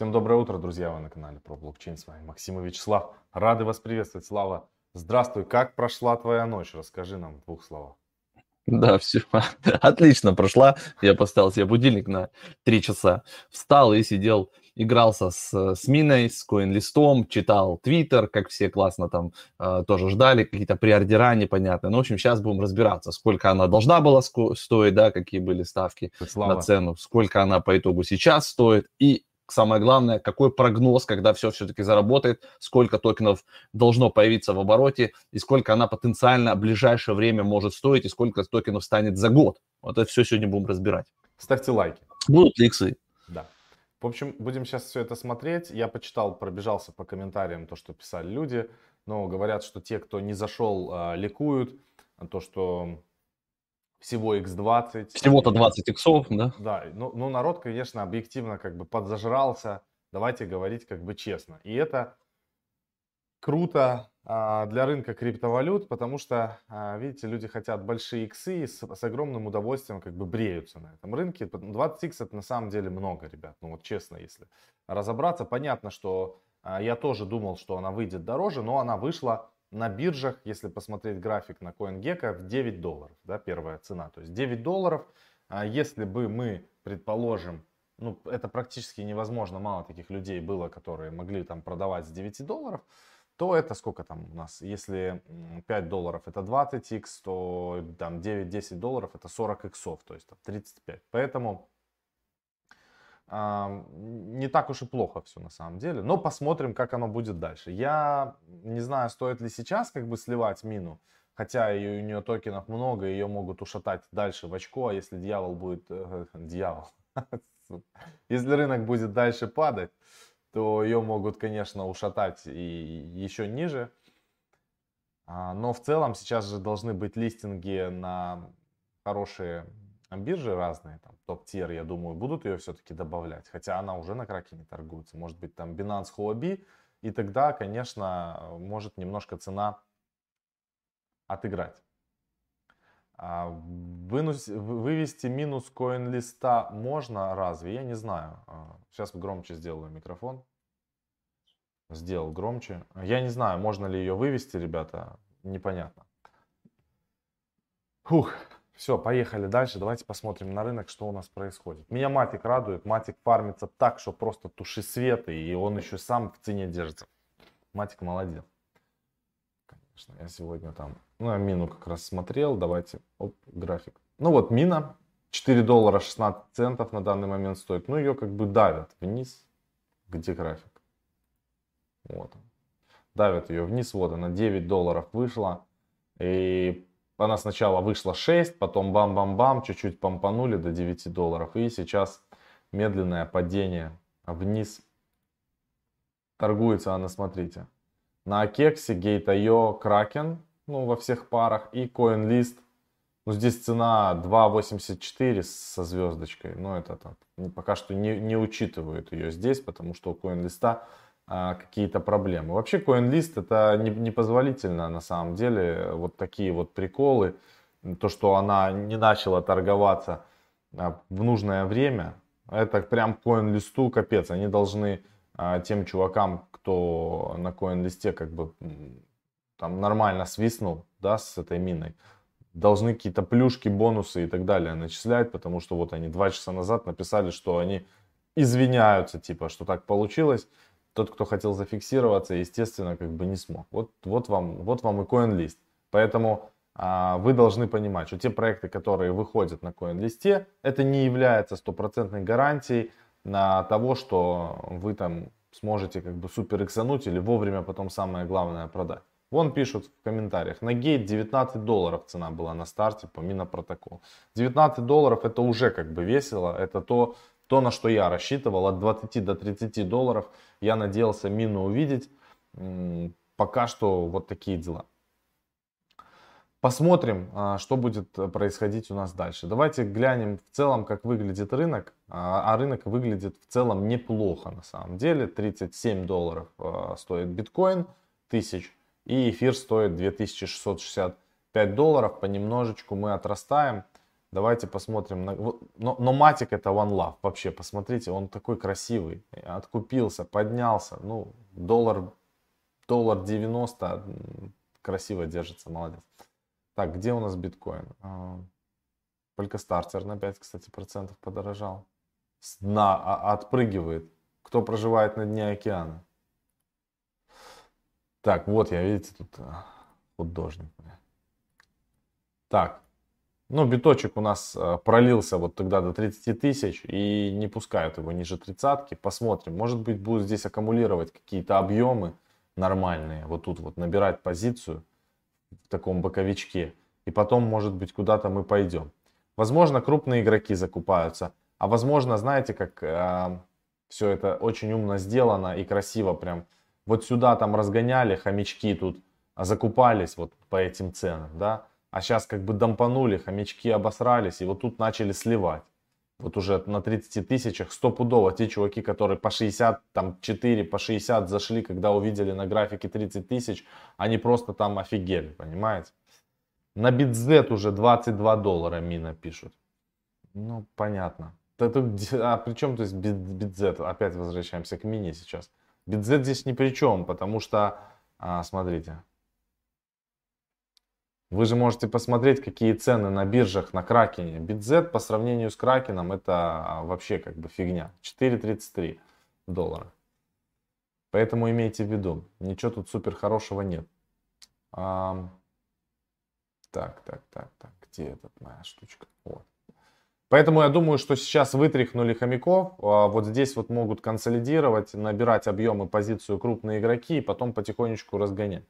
Всем доброе утро, друзья, вы на канале про блокчейн. С вами Максим и Вячеслав. Рады вас приветствовать. Слава, здравствуй. Как прошла твоя ночь? Расскажи нам в двух словах. Да, все отлично прошла. Я поставил себе будильник на 3 часа. Встал и сидел, игрался с, с Миной, с коин-листом, читал Твиттер, как все классно там э, тоже ждали, какие-то приордера непонятные. Ну, в общем, сейчас будем разбираться, сколько она должна была стоить, да, какие были ставки Слава. на цену, сколько она по итогу сейчас стоит и самое главное, какой прогноз, когда все все-таки заработает, сколько токенов должно появиться в обороте, и сколько она потенциально в ближайшее время может стоить, и сколько токенов станет за год. Вот это все сегодня будем разбирать. Ставьте лайки. Будут ли иксы? Да. В общем, будем сейчас все это смотреть. Я почитал, пробежался по комментариям то, что писали люди. Но говорят, что те, кто не зашел, а, ликуют. То, что всего x20. Всего-то 20 иксов, да? Да, ну, ну народ, конечно, объективно как бы подзажрался, давайте говорить как бы честно. И это круто а, для рынка криптовалют, потому что, а, видите, люди хотят большие иксы и с, с огромным удовольствием как бы бреются на этом рынке. 20 икс это на самом деле много, ребят, ну вот честно, если разобраться. Понятно, что а, я тоже думал, что она выйдет дороже, но она вышла на биржах, если посмотреть график на CoinGecko, в 9 долларов, да, первая цена. То есть 9 долларов, а если бы мы, предположим, ну, это практически невозможно, мало таких людей было, которые могли там продавать с 9 долларов, то это сколько там у нас? Если 5 долларов это 20 x, то там 9-10 долларов это 40 иксов, то есть там 35. Поэтому не так уж и плохо все на самом деле. Но посмотрим, как оно будет дальше. Я не знаю, стоит ли сейчас как бы сливать мину. Хотя и у нее токенов много, ее могут ушатать дальше в очко. А если дьявол будет... Э, дьявол. если рынок будет дальше падать, то ее могут, конечно, ушатать и еще ниже. А, но в целом сейчас же должны быть листинги на хорошие биржи разные, там, топ-тир, я думаю, будут ее все-таки добавлять. Хотя она уже на краке не торгуется. Может быть, там Binance Huobi. И тогда, конечно, может немножко цена отыграть. А вынус, вывести минус коин листа можно разве? Я не знаю. Сейчас а, громче сделаю микрофон. Сделал громче. Я не знаю, можно ли ее вывести, ребята. Непонятно. Фух. Все, поехали дальше. Давайте посмотрим на рынок, что у нас происходит. Меня Матик радует. Матик фармится так, что просто туши света. И он еще сам в цене держится. Матик молодец. Конечно, я сегодня там... Ну, я мину как раз смотрел. Давайте, оп, график. Ну вот, мина. 4 доллара 16 центов на данный момент стоит. Ну, ее как бы давят вниз. Где график? Вот он. Давят ее вниз. Вот она, 9 долларов вышла. И она сначала вышла 6, потом бам-бам-бам, чуть-чуть помпанули до 9 долларов. И сейчас медленное падение вниз. Торгуется она, смотрите. На Акексе, Gate.io, Kraken, ну, во всех парах. И CoinList. Ну, здесь цена 2.84 со звездочкой. Но это так, пока что не, не учитывают ее здесь, потому что у CoinList какие-то проблемы. Вообще CoinList это непозволительно на самом деле. Вот такие вот приколы. То, что она не начала торговаться а, в нужное время, это прям CoinList капец. Они должны а, тем чувакам, кто на CoinList как бы там нормально свистнул, да, с этой миной, должны какие-то плюшки, бонусы и так далее начислять, потому что вот они два часа назад написали, что они извиняются, типа, что так получилось тот, кто хотел зафиксироваться, естественно, как бы не смог. Вот, вот, вам, вот вам и CoinList. Поэтому а, вы должны понимать, что те проекты, которые выходят на CoinList, это не является стопроцентной гарантией на того, что вы там сможете как бы супер иксануть или вовремя потом самое главное продать. Вон пишут в комментариях, на гейт 19 долларов цена была на старте по минопротоколу. 19 долларов это уже как бы весело, это то, то, на что я рассчитывал, от 20 до 30 долларов я надеялся мину увидеть. Пока что вот такие дела. Посмотрим, а, что будет происходить у нас дальше. Давайте глянем в целом, как выглядит рынок. А, а рынок выглядит в целом неплохо на самом деле. 37 долларов а, стоит биткоин, тысяч. И эфир стоит 2665 долларов. Понемножечку мы отрастаем. Давайте посмотрим. На... Но, но Матик это One Love. Вообще, посмотрите, он такой красивый. Откупился, поднялся. Ну, доллар, доллар 90. Красиво держится, молодец. Так, где у нас биткоин? Только стартер на 5, кстати, процентов подорожал. С а, отпрыгивает. Кто проживает на дне океана? Так, вот я, видите, тут а, художник. Так, ну, биточек у нас а, пролился вот тогда до 30 тысяч и не пускают его ниже тридцатки. Посмотрим, может быть, будут здесь аккумулировать какие-то объемы нормальные. Вот тут вот набирать позицию в таком боковичке. И потом, может быть, куда-то мы пойдем. Возможно, крупные игроки закупаются. А возможно, знаете, как э, все это очень умно сделано и красиво прям. Вот сюда там разгоняли хомячки тут, а закупались вот по этим ценам, да. А сейчас как бы дампанули, хомячки обосрались и вот тут начали сливать. Вот уже на 30 тысячах стопудово те чуваки, которые по 60, там 4, по 60 зашли, когда увидели на графике 30 тысяч, они просто там офигели, понимаете? На битзет уже 22 доллара мина пишут. Ну, понятно. А при чем то есть битзет? Опять возвращаемся к мини сейчас. Битзет здесь ни при чем, потому что, а, смотрите, вы же можете посмотреть, какие цены на биржах на Кракене. Битзет по сравнению с Кракеном это а, вообще как бы фигня. 4.33 доллара. Поэтому имейте в виду, ничего тут супер хорошего нет. Так, так, так, так, где эта моя штучка? Вот. Поэтому я думаю, что сейчас вытряхнули хомяков, а вот здесь вот могут консолидировать, набирать объемы, позицию крупные игроки и потом потихонечку разгонять.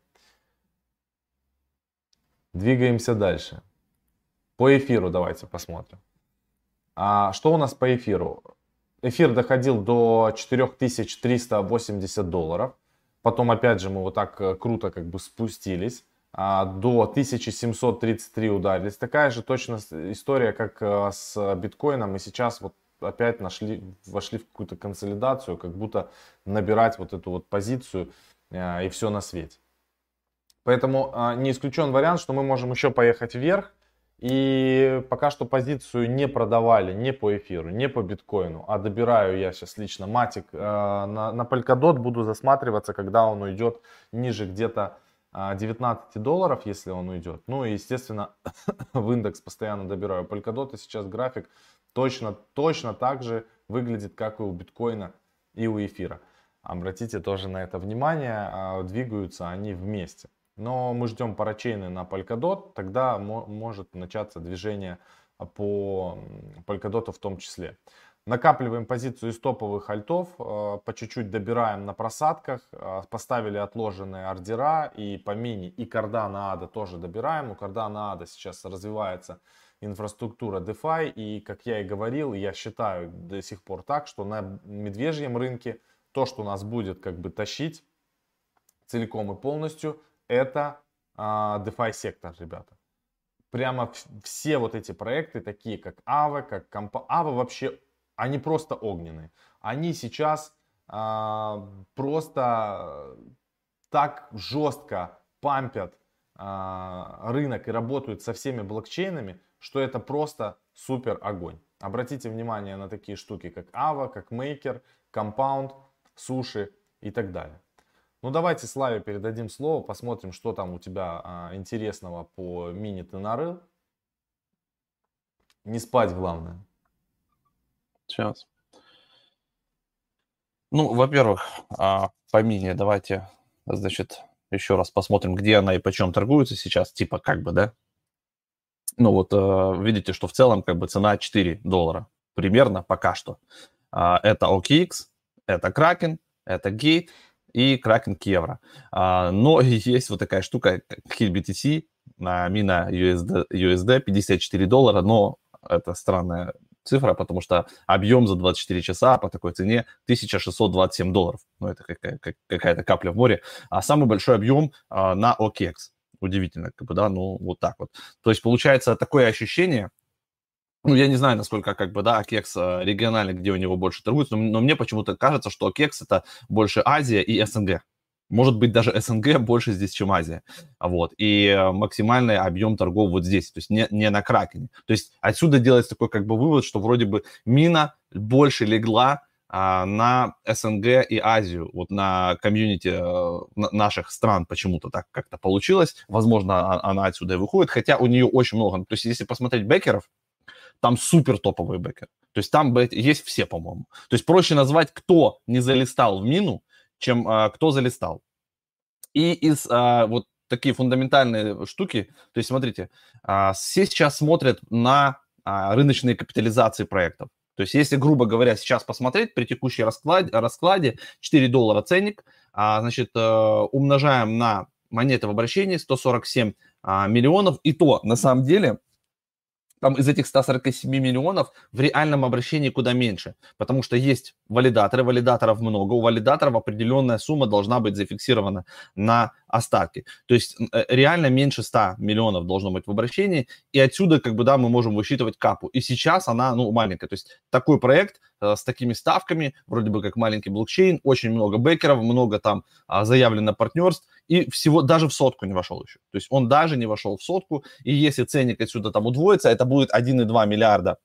Двигаемся дальше. По эфиру давайте посмотрим. А что у нас по эфиру? Эфир доходил до 4380 долларов. Потом опять же мы вот так э, круто как бы спустились. А, до 1733 ударились. Такая же точно история, как э, с биткоином. И сейчас вот опять нашли, вошли в какую-то консолидацию, как будто набирать вот эту вот позицию э, и все на свете. Поэтому а, не исключен вариант, что мы можем еще поехать вверх. И пока что позицию не продавали не по эфиру, не по биткоину, а добираю я сейчас лично матик э, на, на Polkadot, буду засматриваться, когда он уйдет ниже где-то 19 а, долларов, если он уйдет. Ну и, естественно, в индекс постоянно добираю. Polkadot сейчас график точно, точно так же выглядит, как и у биткоина и у эфира. Обратите тоже на это внимание, а, двигаются они вместе. Но мы ждем парачейны на Polkadot, тогда может начаться движение по Polkadot в том числе. Накапливаем позицию из топовых альтов, э, по чуть-чуть добираем на просадках, э, поставили отложенные ордера и по мини, и Cardano ADA тоже добираем. У Cardano ADA сейчас развивается инфраструктура DeFi, и как я и говорил, я считаю до сих пор так, что на медвежьем рынке то, что нас будет как бы тащить целиком и полностью, это а, DeFi сектор, ребята. Прямо все вот эти проекты, такие как Aave, как Compa... Aave вообще они просто огненные. Они сейчас э, просто так жестко пампят э, рынок и работают со всеми блокчейнами, что это просто супер огонь. Обратите внимание на такие штуки, как Ava, как Maker, Compound, Суши и так далее. Ну давайте Славе передадим слово, посмотрим, что там у тебя а, интересного по мини ты. Не спать главное. Сейчас. Ну, во-первых, а, по мини давайте, значит, еще раз посмотрим, где она и почем торгуется сейчас, типа как бы, да? Ну вот, э, видите, что в целом как бы цена 4 доллара примерно пока что. А, это OKX, это Kraken, это Gate и Kraken Кевра. А, но есть вот такая штука, как HitBTC, на мина USD, USD 54 доллара, но это странная цифра, потому что объем за 24 часа по такой цене 1627 долларов. Ну, это какая-то капля в море. А самый большой объем а, на OKEX. Удивительно, как бы, да, ну, вот так вот. То есть, получается, такое ощущение, ну, я не знаю, насколько, как бы, да, Акекс региональный, где у него больше торгуется, но, но мне почему-то кажется, что Акекс это больше Азия и СНГ. может быть, даже СНГ больше здесь, чем Азия. Вот. И э, максимальный объем торгов вот здесь, то есть не, не на Кракене. То есть отсюда делается такой как бы вывод, что вроде бы мина больше легла а, на СНГ и Азию, вот на комьюнити а, наших стран почему-то так как-то получилось. Возможно, а, она отсюда и выходит, хотя у нее очень много. То есть если посмотреть бекеров, там супер топовый бекер. То есть там есть все, по-моему. То есть проще назвать, кто не залистал в мину, чем а, кто залистал. И из а, вот такие фундаментальные штуки, то есть смотрите, а, все сейчас смотрят на а, рыночные капитализации проектов. То есть если, грубо говоря, сейчас посмотреть при текущей раскладе, раскладе 4 доллара ценник, а, значит, а, умножаем на монеты в обращении 147 а, миллионов, и то на самом деле там из этих 147 миллионов в реальном обращении куда меньше, потому что есть валидаторы, валидаторов много, у валидаторов определенная сумма должна быть зафиксирована на остатки. То есть э, реально меньше 100 миллионов должно быть в обращении, и отсюда как бы, да, мы можем высчитывать капу. И сейчас она, ну, маленькая. То есть такой проект с такими ставками, вроде бы как маленький блокчейн, очень много бекеров, много там а, заявлено партнерств, и всего даже в сотку не вошел еще. То есть он даже не вошел в сотку, и если ценник отсюда там удвоится, это будет 1,2 миллиарда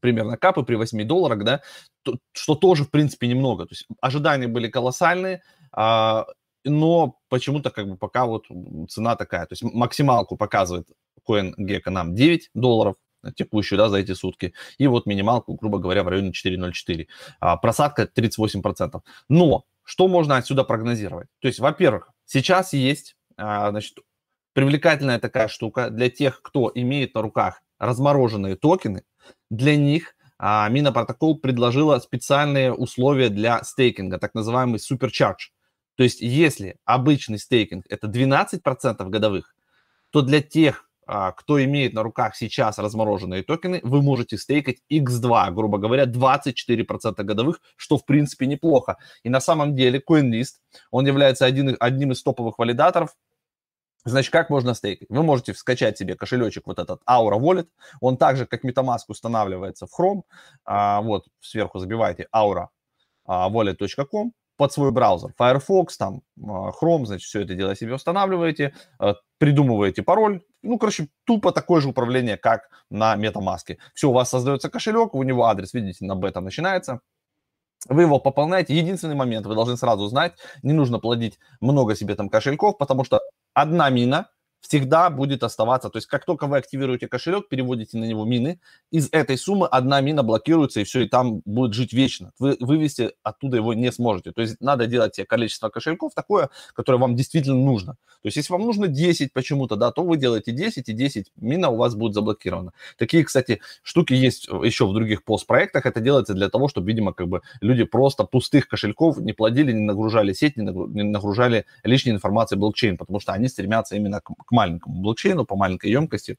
примерно капы при 8 долларах, да, то, что тоже, в принципе, немного. То есть ожидания были колоссальные, а, но почему-то как бы пока вот цена такая. То есть максималку показывает CoinGecko нам 9 долларов, текущую, да, за эти сутки. И вот минималку, грубо говоря, в районе 4.04. А, просадка 38%. Но что можно отсюда прогнозировать? То есть, во-первых, Сейчас есть, а, значит, привлекательная такая штука для тех, кто имеет на руках размороженные токены. Для них а, Минопротокол предложила специальные условия для стейкинга, так называемый суперчардж. То есть если обычный стейкинг это 12% годовых, то для тех, кто имеет на руках сейчас размороженные токены, вы можете стейкать X2, грубо говоря, 24% годовых, что в принципе неплохо. И на самом деле CoinList, он является один, одним из топовых валидаторов, Значит, как можно стейкать? Вы можете скачать себе кошелечек вот этот Aura Wallet. Он также, как MetaMask, устанавливается в Chrome. А, вот, сверху забивайте aura wallet.com под свой браузер. Firefox, там, а, Chrome, значит, все это дело себе устанавливаете, а, придумываете пароль. Ну, короче, тупо такое же управление, как на MetaMask. Все, у вас создается кошелек, у него адрес, видите, на бета начинается. Вы его пополняете. Единственный момент, вы должны сразу знать, не нужно плодить много себе там кошельков, потому что одна мина всегда будет оставаться. То есть как только вы активируете кошелек, переводите на него мины, из этой суммы одна мина блокируется, и все, и там будет жить вечно. Вы вывести оттуда его не сможете. То есть надо делать себе количество кошельков такое, которое вам действительно нужно. То есть если вам нужно 10 почему-то, да, то вы делаете 10, и 10 мина у вас будет заблокировано. Такие, кстати, штуки есть еще в других постпроектах. Это делается для того, чтобы, видимо, как бы люди просто пустых кошельков не плодили, не нагружали сеть, не нагружали лишней информации блокчейн, потому что они стремятся именно к маленькому блокчейну, по маленькой емкости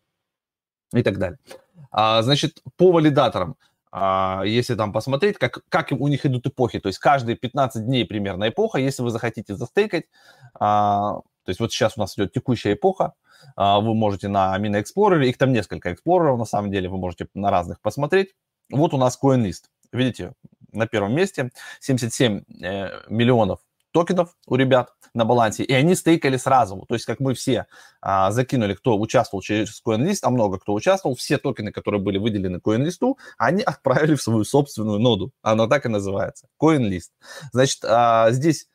и так далее. А, значит, по валидаторам, а, если там посмотреть, как, как у них идут эпохи, то есть каждые 15 дней примерно эпоха, если вы захотите застейкать, а, то есть вот сейчас у нас идет текущая эпоха, а, вы можете на Amino Explorer, их там несколько эксплореров, на самом деле, вы можете на разных посмотреть. Вот у нас CoinList, видите, на первом месте 77 э, миллионов токенов у ребят на балансе, и они стейкали сразу. То есть, как мы все а, закинули, кто участвовал через CoinList, а много кто участвовал, все токены, которые были выделены CoinList, они отправили в свою собственную ноду. Она так и называется, CoinList. Значит, а, здесь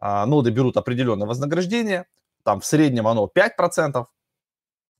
а, ноды берут определенное вознаграждение, там в среднем оно 5%.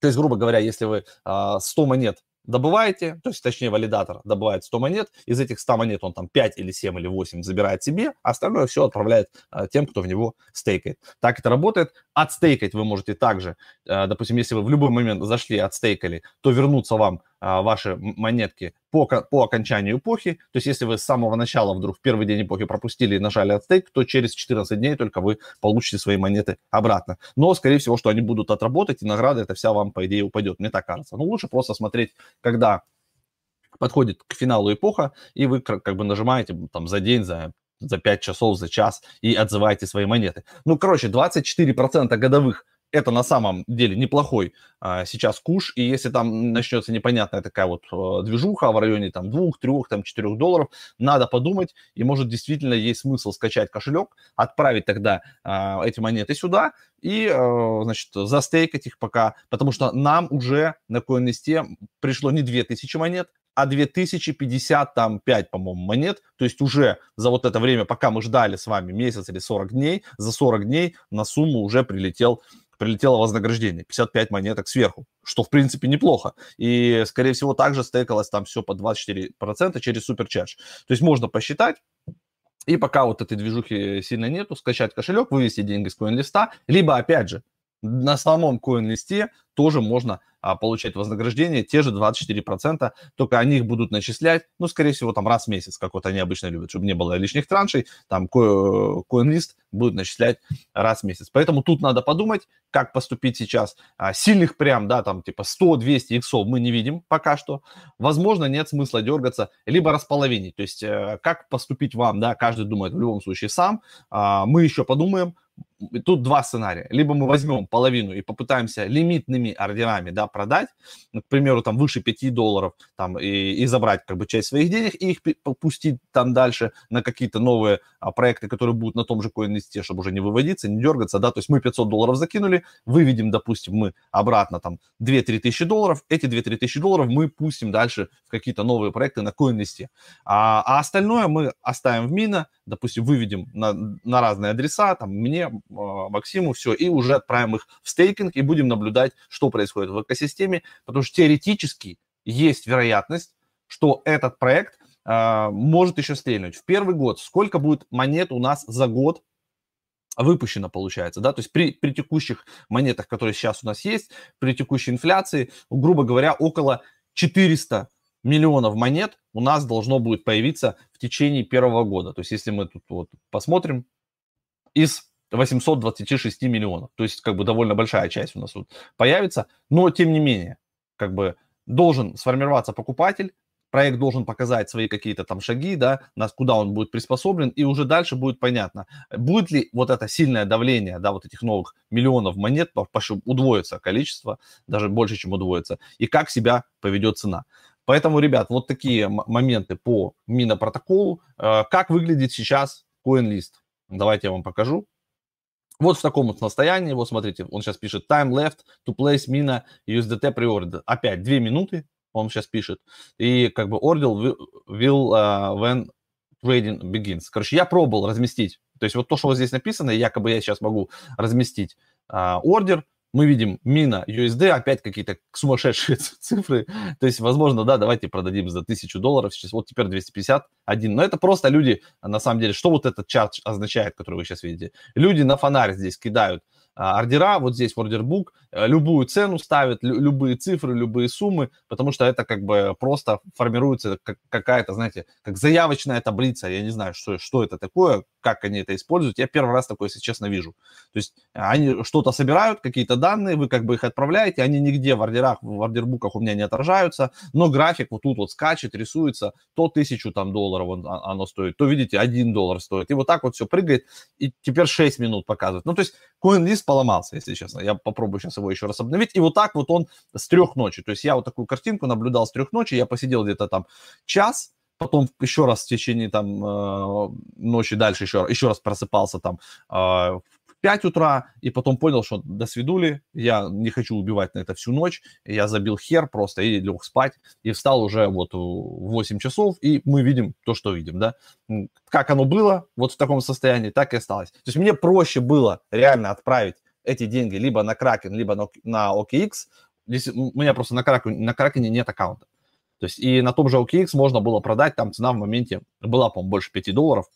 То есть, грубо говоря, если вы а, 100 монет добываете, то есть, точнее, валидатор добывает 100 монет, из этих 100 монет он там 5 или 7 или 8 забирает себе, а остальное все отправляет а, тем, кто в него стейкает. Так это работает. Отстейкать вы можете также, а, допустим, если вы в любой момент зашли, отстейкали, то вернуться вам ваши монетки по, по окончанию эпохи. То есть если вы с самого начала вдруг в первый день эпохи пропустили и нажали отстейк, то через 14 дней только вы получите свои монеты обратно. Но, скорее всего, что они будут отработать, и награда это вся вам, по идее, упадет. Мне так кажется. Но лучше просто смотреть, когда подходит к финалу эпоха, и вы как бы нажимаете там за день, за за 5 часов, за час и отзываете свои монеты. Ну, короче, 24% годовых это на самом деле неплохой а, сейчас куш, и если там начнется непонятная такая вот а, движуха в районе там 2, 3, там 4 долларов, надо подумать, и может действительно есть смысл скачать кошелек, отправить тогда а, эти монеты сюда и, а, значит, застейкать их пока, потому что нам уже на CoinList пришло не 2000 монет, а 2055, по-моему, монет. То есть уже за вот это время, пока мы ждали с вами месяц или 40 дней, за 40 дней на сумму уже прилетел прилетело вознаграждение, 55 монеток сверху, что, в принципе, неплохо. И, скорее всего, также стейкалось там все по 24% через суперчардж. То есть можно посчитать, и пока вот этой движухи сильно нету, скачать кошелек, вывести деньги с CoinList, либо, опять же, на самом CoinList тоже можно а, получать вознаграждение, те же 24%, только они их будут начислять, ну, скорее всего, там раз в месяц, как вот они обычно любят, чтобы не было лишних траншей, там CoinList будет начислять раз в месяц. Поэтому тут надо подумать, как поступить сейчас. А, сильных прям, да, там типа 100-200 иксов мы не видим пока что. Возможно, нет смысла дергаться, либо располовинить. То есть, э, как поступить вам, да, каждый думает в любом случае сам. А, мы еще подумаем, тут два сценария. Либо мы возьмем половину и попытаемся лимитными ордерами, да, продать, ну, к примеру, там выше 5 долларов, там, и, и забрать как бы часть своих денег и их пустить там дальше на какие-то новые а, проекты, которые будут на том же CoinList, чтобы уже не выводиться, не дергаться, да, то есть мы 500 долларов закинули, выведем, допустим, мы обратно там 2-3 тысячи долларов, эти 2-3 тысячи долларов мы пустим дальше в какие-то новые проекты на CoinList, а, а остальное мы оставим в мина, допустим, выведем на, на разные адреса, там, мне, Максиму, все, и уже отправим их в стейкинг и будем наблюдать, что происходит в экосистеме, потому что теоретически есть вероятность, что этот проект э, может еще стрельнуть. В первый год сколько будет монет у нас за год выпущено, получается, да, то есть при, при текущих монетах, которые сейчас у нас есть, при текущей инфляции, грубо говоря, около 400 миллионов монет у нас должно будет появиться в течение первого года. То есть если мы тут вот посмотрим, из 826 миллионов. То есть, как бы, довольно большая часть у нас тут появится. Но, тем не менее, как бы, должен сформироваться покупатель, проект должен показать свои какие-то там шаги, да, нас, куда он будет приспособлен, и уже дальше будет понятно, будет ли вот это сильное давление, да, вот этих новых миллионов монет, удвоится количество, даже больше, чем удвоится, и как себя поведет цена. Поэтому, ребят, вот такие моменты по минопротоколу. Э, как выглядит сейчас CoinList? Давайте я вам покажу. Вот в таком вот состоянии, вот смотрите, он сейчас пишет time left to place mina USDT pre-order. Опять две минуты он сейчас пишет. И как бы order will, uh, when trading begins. Короче, я пробовал разместить. То есть вот то, что вот здесь написано, якобы я сейчас могу разместить uh, ордер, мы видим мина USD, опять какие-то сумасшедшие цифры. То есть, возможно, да, давайте продадим за 1000 долларов сейчас. Вот теперь 251. Но это просто люди, на самом деле, что вот этот чарт означает, который вы сейчас видите? Люди на фонарь здесь кидают а, ордера, вот здесь в ордербук, э, любую цену ставят, любые цифры, любые суммы, потому что это как бы просто формируется как, какая-то, знаете, как заявочная таблица, я не знаю, что, что это такое, как они это используют, я первый раз такое, если честно, вижу. То есть они что-то собирают, какие-то данные, вы как бы их отправляете, они нигде в ордерах, в ордербуках у меня не отражаются, но график вот тут вот скачет, рисуется, то тысячу там долларов он, а, оно стоит, то, видите, один доллар стоит, и вот так вот все прыгает, и теперь 6 минут показывает. Ну, то есть CoinList поломался, если честно. Я попробую сейчас его еще раз обновить. И вот так вот он с трех ночи. То есть я вот такую картинку наблюдал с трех ночи. Я посидел где-то там час, потом еще раз в течение там э, ночи дальше еще, еще раз просыпался там э, 5 утра, и потом понял, что до свидули, я не хочу убивать на это всю ночь, я забил хер просто и лег спать, и встал уже вот в 8 часов, и мы видим то, что видим, да. Как оно было вот в таком состоянии, так и осталось. То есть мне проще было реально отправить эти деньги либо на Kraken, либо на OKX, Здесь у меня просто на Kraken, на Kraken нет аккаунта. То есть и на том же OKX можно было продать, там цена в моменте была, по-моему, больше 5 долларов,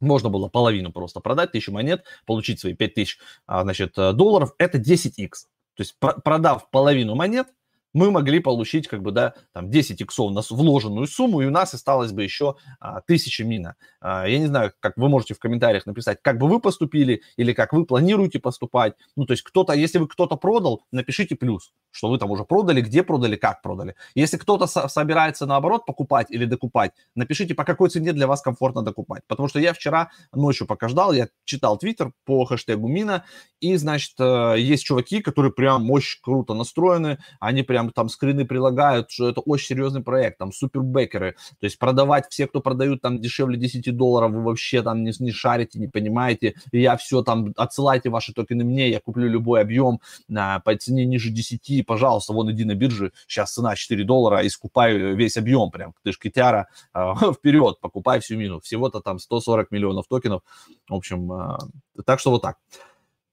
можно было половину просто продать, тысячу монет, получить свои 5000 а, значит, э, долларов, это 10x. То есть продав половину монет, мы могли получить как бы, да, там 10 иксов на вложенную сумму, и у нас осталось бы еще а, 1000 мина. А, я не знаю, как вы можете в комментариях написать, как бы вы поступили или как вы планируете поступать. Ну, то есть кто-то, если вы кто-то продал, напишите плюс, что вы там уже продали, где продали, как продали. Если кто-то со- собирается наоборот покупать или докупать, напишите, по какой цене для вас комфортно докупать. Потому что я вчера ночью пока ждал, я читал твиттер по хэштегу мина, и, значит, э, есть чуваки, которые прям очень круто настроены, они прям прям там скрины прилагают, что это очень серьезный проект, там супербекеры, то есть продавать все, кто продают там дешевле 10 долларов, вы вообще там не, не шарите, не понимаете, я все там, отсылайте ваши токены мне, я куплю любой объем а, по цене ниже 10, пожалуйста, вон иди на бирже, сейчас цена 4 доллара, и скупай весь объем прям, ты ж китяра, а, вперед, покупай всю мину, всего-то там 140 миллионов токенов, в общем, а, так что вот так.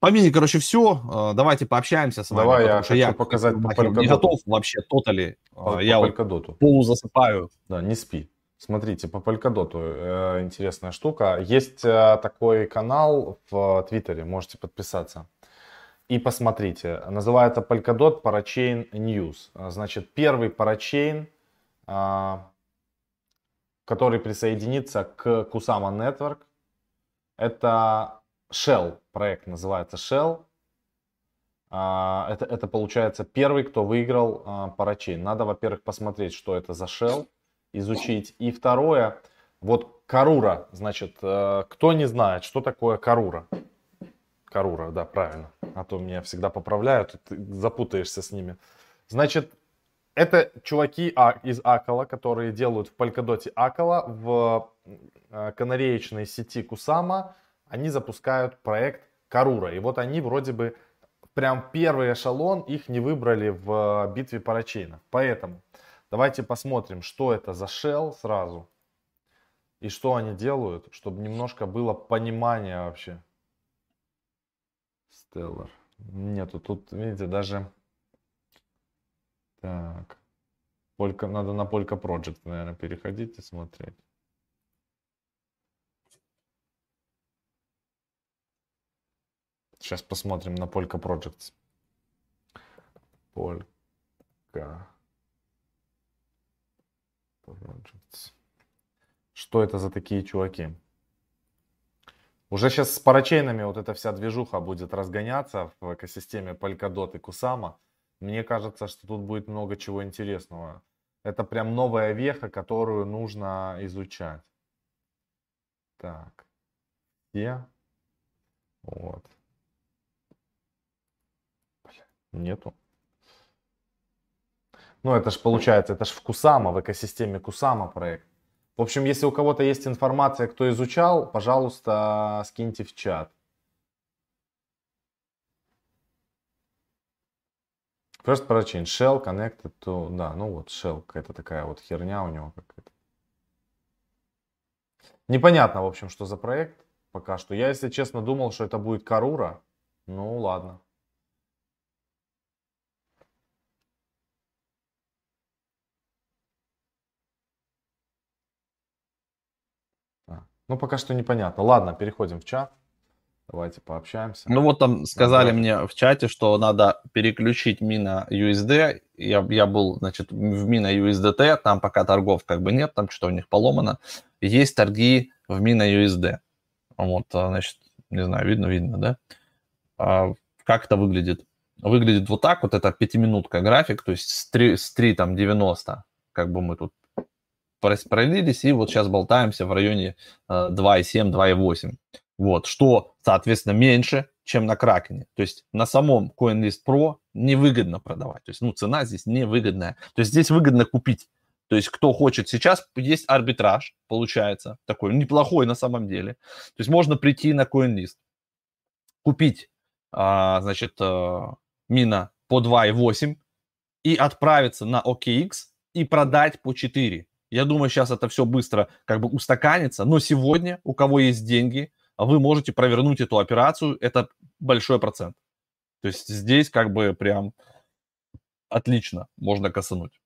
По мини, короче, все. А, давайте пообщаемся с вами. Давай, я хочу я показать по Не готов вообще тотали. По, я по Polkadot. полузасыпаю. Да, не спи. Смотрите, по Polkadot э, интересная штука. Есть э, такой канал в Твиттере, можете подписаться. И посмотрите, называется Polkadot Parachain News. Значит, первый парачейн, э, который присоединится к Kusama Network, это Shell проект называется Shell. А, это, это получается первый, кто выиграл а, парачейн. Надо, во-первых, посмотреть, что это за Shell, изучить. И второе, вот Карура, значит, э, кто не знает, что такое Карура? Карура, да, правильно. А то меня всегда поправляют, ты запутаешься с ними. Значит, это чуваки а, из Акала, которые делают в Polkadot Акала в э, канареечной сети Кусама они запускают проект Карура. И вот они вроде бы прям первый эшелон, их не выбрали в битве парачейнов. Поэтому давайте посмотрим, что это за Shell сразу. И что они делают, чтобы немножко было понимание вообще. Stellar. Нету, тут, видите, даже... Так. Полька, надо на Polka Project, наверное, переходить и смотреть. Сейчас посмотрим на Polka Projects. Polka Projects. Что это за такие чуваки? Уже сейчас с парачейнами вот эта вся движуха будет разгоняться в экосистеме Polkadot и Kusama. Мне кажется, что тут будет много чего интересного. Это прям новая веха, которую нужно изучать. Так. Где? Вот. Нету. Ну, это же получается, это же в Кусама, в экосистеме Кусама проект. В общем, если у кого-то есть информация, кто изучал, пожалуйста, скиньте в чат. First parachain, shell connected to, да, ну вот shell, какая-то такая вот херня у него какая-то. Непонятно, в общем, что за проект пока что. Я, если честно, думал, что это будет Карура. Ну, ладно. Ну, пока что непонятно. Ладно, переходим в чат. Давайте пообщаемся. Ну вот там сказали Давай. мне в чате, что надо переключить мина USD. Я, я был, значит, в мина USDT, там пока торгов как бы нет, там что-то у них поломано. Есть торги в мина USD. Вот, а, значит, не знаю, видно, видно, да? А, как это выглядит? Выглядит вот так, вот это пятиминутка график, то есть с 3, с 3 там 90, как бы мы тут пролились, и вот сейчас болтаемся в районе 2,7, э, 2,8. Вот, что, соответственно, меньше, чем на Кракене. То есть на самом CoinList Pro невыгодно продавать. То есть, ну, цена здесь невыгодная. То есть здесь выгодно купить. То есть кто хочет сейчас, есть арбитраж, получается, такой неплохой на самом деле. То есть можно прийти на CoinList, купить, а, значит, а, мина по 2,8 и отправиться на OKX и продать по 4. Я думаю, сейчас это все быстро как бы устаканится. Но сегодня, у кого есть деньги, вы можете провернуть эту операцию. Это большой процент. То есть здесь как бы прям отлично можно косануть.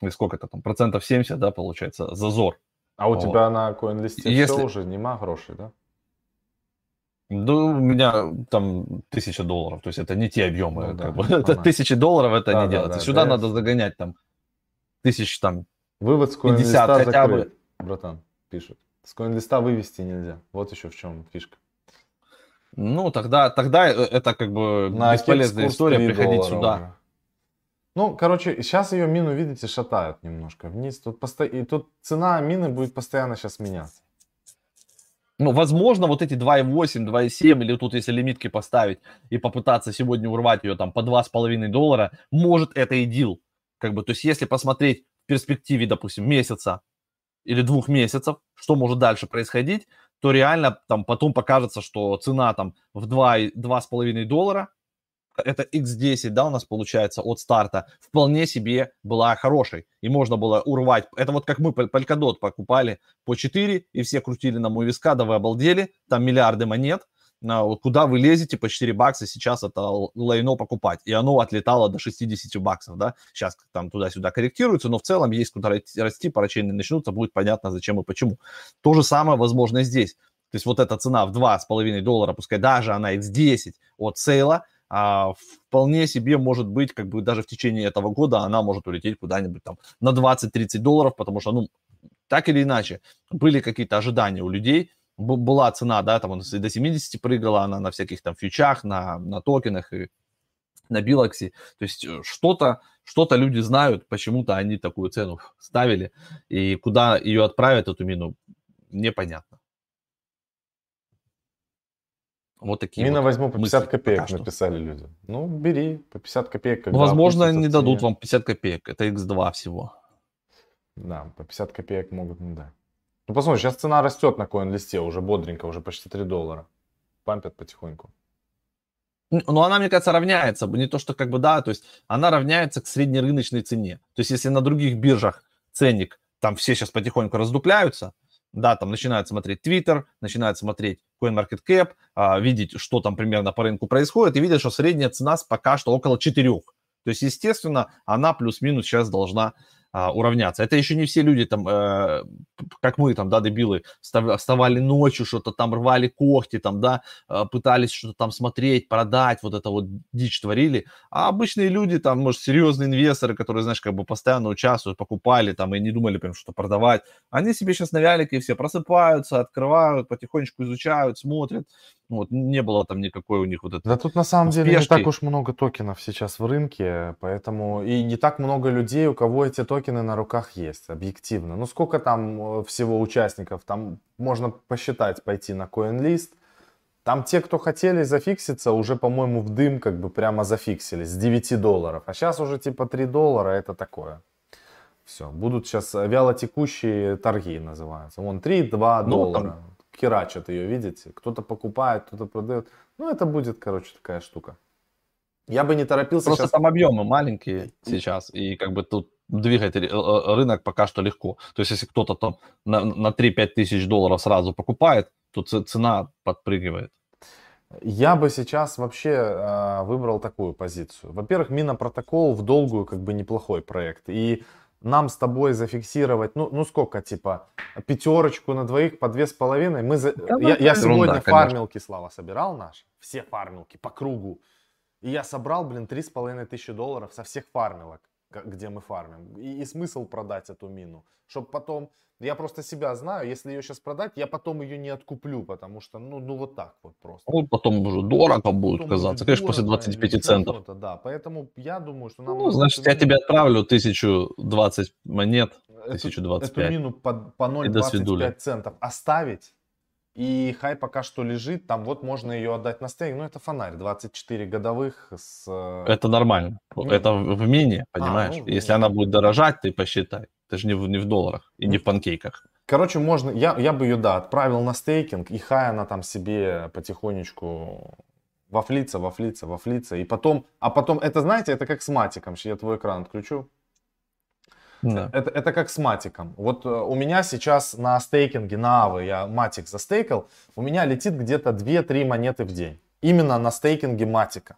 И сколько это там? Процентов 70, да, получается, зазор. А у вот. тебя на CoinList Если... все уже нема грошей, да? Да, у меня там тысяча долларов, то есть это не те объемы, Ну да, как бы. ага. это тысячи долларов, это Да, не да, делается. да, Сюда да, надо загонять там тысяч там Вывод с 50 коин-листа хотя бы. закрыт, братан, пишут. С коин-листа вывести нельзя. Вот еще в чем фишка. Ну, тогда, тогда э, это как бы На бесполезная история 3 приходить сюда. уже. Ну, короче, сейчас ее мину, видите, шатают немножко вниз. Тут, посто... и тут цена мины будет постоянно сейчас меняться. Ну, возможно, вот эти 2,8, 2,7, или тут если лимитки поставить и попытаться сегодня урвать ее там по 2,5 доллара, может это и дил. Как бы, то есть если посмотреть перспективе, допустим, месяца или двух месяцев, что может дальше происходить, то реально там потом покажется, что цена там в 2, и- 2,5 доллара, это x10, да, у нас получается от старта, вполне себе была хорошей. И можно было урвать. Это вот как мы Polkadot покупали по 4, и все крутили на мой виска, да вы обалдели, там миллиарды монет. На, куда вы лезете по 4 бакса сейчас это лайно покупать. И оно отлетало до 60 баксов, да. Сейчас там туда-сюда корректируется, но в целом есть куда расти, парачейны начнутся, будет понятно зачем и почему. То же самое возможно здесь. То есть вот эта цена в 2,5 доллара, пускай даже она x10 от сейла, а, вполне себе может быть, как бы даже в течение этого года она может улететь куда-нибудь там на 20-30 долларов, потому что, ну, так или иначе, были какие-то ожидания у людей, была цена, да, там до 70 прыгала она на всяких там фьючах, на, на токенах и на Билоксе. То есть э, что-то что люди знают, почему-то они такую цену ставили, и куда ее отправят, эту мину, непонятно. Вот такие Мина вот возьму по 50 мысли копеек, что. написали люди. Ну, бери, по 50 копеек. Ну, возможно, опустится не дадут вам 50 копеек. Это X2 всего. Да, по 50 копеек могут не дать. Ну, посмотри, сейчас цена растет на коин-листе, уже бодренько, уже почти 3 доллара. Пампят потихоньку. Н- Но она, мне кажется, равняется. Не то, что как бы да, то есть она равняется к среднерыночной цене. То есть если на других биржах ценник, там все сейчас потихоньку раздупляются, да, там начинают смотреть Twitter, начинают смотреть CoinMarketCap, а, видеть, что там примерно по рынку происходит, и видят, что средняя цена пока что около 4. То есть, естественно, она плюс-минус сейчас должна а, уравняться. Это еще не все люди там, э, как мы там, да, дебилы, встав- вставали ночью, что-то там рвали когти, там, да, э, пытались что-то там смотреть, продать, вот это вот дичь творили. А обычные люди, там, может, серьезные инвесторы, которые, знаешь, как бы постоянно участвуют, покупали там и не думали прям что-то продавать, они себе сейчас на вялике все просыпаются, открывают, потихонечку изучают, смотрят. Вот, не было там никакой у них вот это. Да тут на самом деле не Успешки. так уж много токенов сейчас в рынке, поэтому и не так много людей, у кого эти токены на руках есть, объективно. Ну сколько там э, всего участников, там можно посчитать, пойти на CoinList. Там те, кто хотели зафикситься, уже, по-моему, в дым как бы прямо зафиксились с 9 долларов. А сейчас уже типа 3 доллара, это такое. Все, будут сейчас вялотекущие торги называются. Вон 3-2 Ну, доллара. там- Херачат ее, видите? Кто-то покупает, кто-то продает. Ну, это будет, короче, такая штука. Я бы не торопился Просто сейчас. там объемы маленькие сейчас, и как бы тут двигать ре- э, рынок пока что легко. То есть если кто-то там на, на 3-5 тысяч долларов сразу покупает, то цена подпрыгивает. Я бы сейчас вообще э, выбрал такую позицию. Во-первых, Минопротокол в долгую как бы неплохой проект. И нам с тобой зафиксировать, ну, ну сколько, типа, пятерочку на двоих по две с половиной. Мы за... Да, я, я это сегодня конечно. фармилки, Слава, собирал наши. Все фармилки по кругу. И я собрал, блин, три с половиной тысячи долларов со всех фармилок, где мы фармим. И, и смысл продать эту мину. Чтобы потом... Я просто себя знаю, если ее сейчас продать, я потом ее не откуплю, потому что, ну, ну вот так вот просто. Ну, потом уже дорого будет Потом казаться. будет Конечно, после дорого, 25 еще центов. Да, поэтому я думаю, что нам Ну, значит, я тебе отправлю 1020 монет, эту- 1025. Эту мину по, по до свидули. 0,25 центов оставить. И хай пока что лежит, там вот можно ее отдать на стейк. Ну, это фонарь, 24 годовых с... э, Это нормально. Ну. Это в мини, понимаешь? ну, в Если мини. она будет дорожать, ты посчитай. Это же не в, не в долларах и не в панкейках. Короче, можно, я, я бы ее, да, отправил на стейкинг, и хай она там себе потихонечку вафлится, вафлится, вафлится, и потом, а потом, это знаете, это как с матиком, я твой экран отключу. Да. Это, это как с матиком. Вот э, у меня сейчас на стейкинге, на Авы, я матик застейкал, у меня летит где-то 2-3 монеты в день. Именно на стейкинге матика.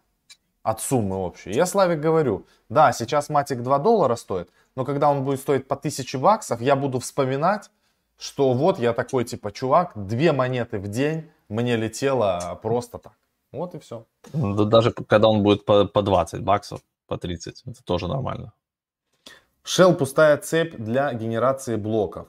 От суммы общей. Я Славик говорю, да, сейчас матик 2 доллара стоит, но когда он будет стоить по 1000 баксов, я буду вспоминать, что вот я такой типа чувак, две монеты в день мне летело просто так. Вот и все. Да даже когда он будет по, по 20 баксов, по 30, это тоже нормально. Shell пустая цепь для генерации блоков.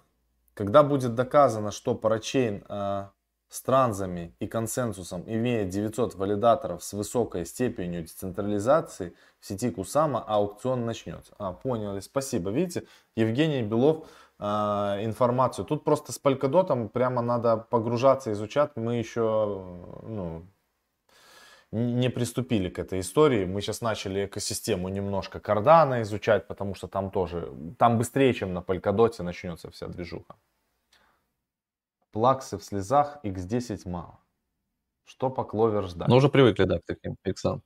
Когда будет доказано, что парачейн э, с транзами и консенсусом имеет 900 валидаторов с высокой степенью децентрализации, в сети Кусама аукцион начнется. А, поняли, спасибо. Видите, Евгений Белов э, информацию. Тут просто с Polkadot прямо надо погружаться, изучать. Мы еще ну, не приступили к этой истории. Мы сейчас начали экосистему немножко кардана изучать, потому что там тоже, там быстрее, чем на Polkadot начнется вся движуха. Плаксы в слезах, x10 мало. Что по кловер ждать? Ну, уже привыкли, да, к таким иксам.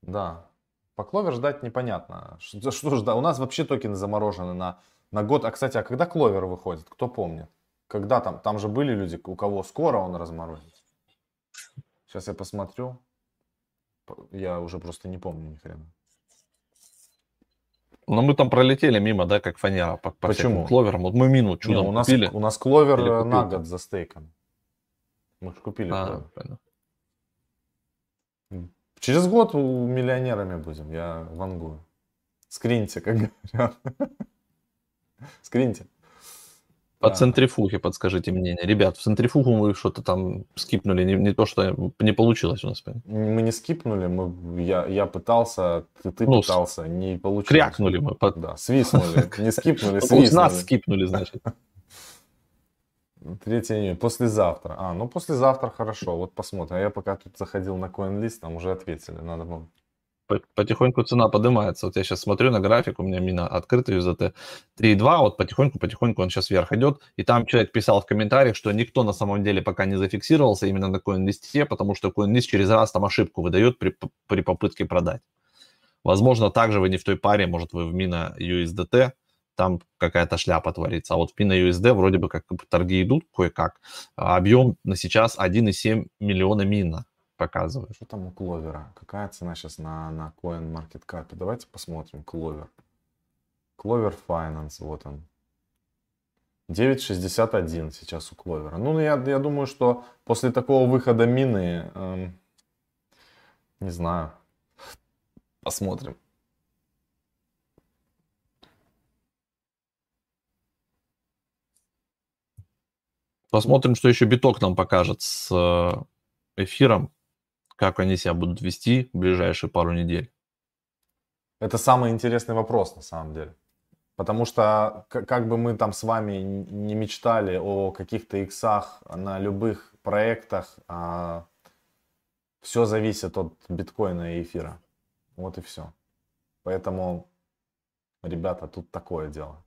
Да. По кловер ждать непонятно. Что, что ждать? У нас вообще токены заморожены на, на год. А, кстати, а когда кловер выходит? Кто помнит? Когда там? Там же были люди, у кого скоро он разморозится. Сейчас я посмотрю. Я уже просто не помню ни хрена. Но мы там пролетели мимо, да, как фанера по, по Почему? кловерам. Вот мы мину чудом не, у нас, купили. У нас кловер э, на год за стейком. Мы же купили А, кловер. понятно. Через год миллионерами будем, я вангую. Скриньте, как говорят. Скриньте. По Да. центрифуге подскажите мнение. Ребят, в центрифугу мы что-то там скипнули, не, не то, что не получилось у нас. Мы не скипнули, мы, я, я пытался, ты, ты Ну, пытался, не получилось. Крякнули мы. по- Да, свистнули, не скипнули, У нас свистнули. скипнули, значит. 3 июня, послезавтра. А, ну послезавтра хорошо, вот посмотрим. А я пока тут заходил на CoinList, там уже ответили, надо было. По- Потихоньку цена поднимается. Вот я сейчас смотрю на график, у меня мина открыта UZT 3.2, вот потихоньку-потихоньку он сейчас вверх идет. И там человек писал в комментариях, что никто на самом деле пока не зафиксировался именно на CoinList, потому что CoinList через раз там ошибку выдает при, при попытке продать. Возможно, также вы не в той паре, может, вы в мина USDT, там какая-то шляпа творится. А вот в Pina USD вроде бы как торги идут кое-как. А объем на сейчас 1,7 миллиона мина показывает. Что там у Кловера? Какая цена сейчас на, на CoinMarketCap? Давайте посмотрим. Кловер. Кловер Finance, вот он. 9.61 сейчас у Кловера. Ну, я, я думаю, что после такого выхода мины, эм, не знаю, посмотрим. Посмотрим, что еще биток нам покажет с э, эфиром, как они себя будут вести в ближайшие пару недель. Это самый интересный вопрос на самом деле. Потому что как бы мы там с вами не мечтали о каких-то иксах на любых проектах, все зависит от биткоина и эфира. Вот и все. Поэтому, ребята, тут такое дело.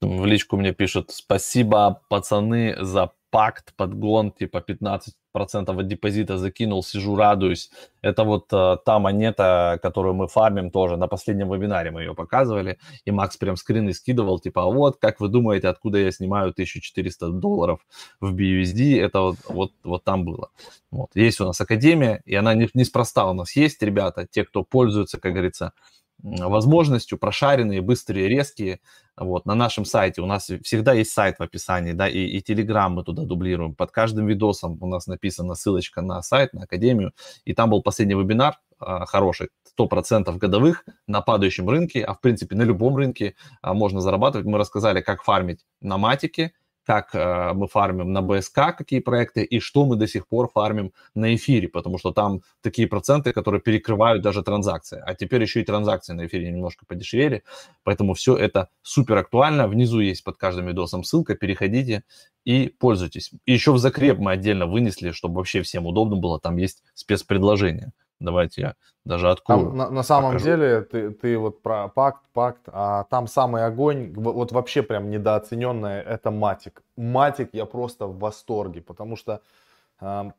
В личку мне пишут, спасибо, пацаны, за пакт, подгон, типа 15% от депозита закинул, сижу, радуюсь. Это вот э, та монета, которую мы фармим тоже. На последнем вебинаре мы ее показывали, и Макс прям скрины скидывал, типа, «А вот, как вы думаете, откуда я снимаю 1400 долларов в BUSD? Это вот, вот, вот там было. Вот. Есть у нас академия, и она не, неспроста у нас есть, ребята, те, кто пользуется, как говорится, возможностью, прошаренные, быстрые, резкие, вот, на нашем сайте. У нас всегда есть сайт в описании, да, и, и Телеграм мы туда дублируем. Под каждым видосом у нас написана ссылочка на сайт, на Академию. И там был последний вебинар а, хороший, 100% годовых на падающем рынке, а в принципе на любом рынке а, можно зарабатывать. Мы рассказали, как фармить на матике, как э, мы фармим на БСК, какие проекты, и что мы до сих пор фармим на эфире, потому что там такие проценты, которые перекрывают даже транзакции. А теперь еще и транзакции на эфире немножко подешевели, поэтому все это супер актуально. Внизу есть под каждым видосом ссылка, переходите и пользуйтесь. И еще в закреп мы отдельно вынесли, чтобы вообще всем удобно было, там есть спецпредложение. Давайте я даже открою. Там, на, на самом покажу. деле, ты, ты вот про пакт, пакт, а там самый огонь, вот вообще прям недооцененное, это матик. Матик я просто в восторге, потому что ам,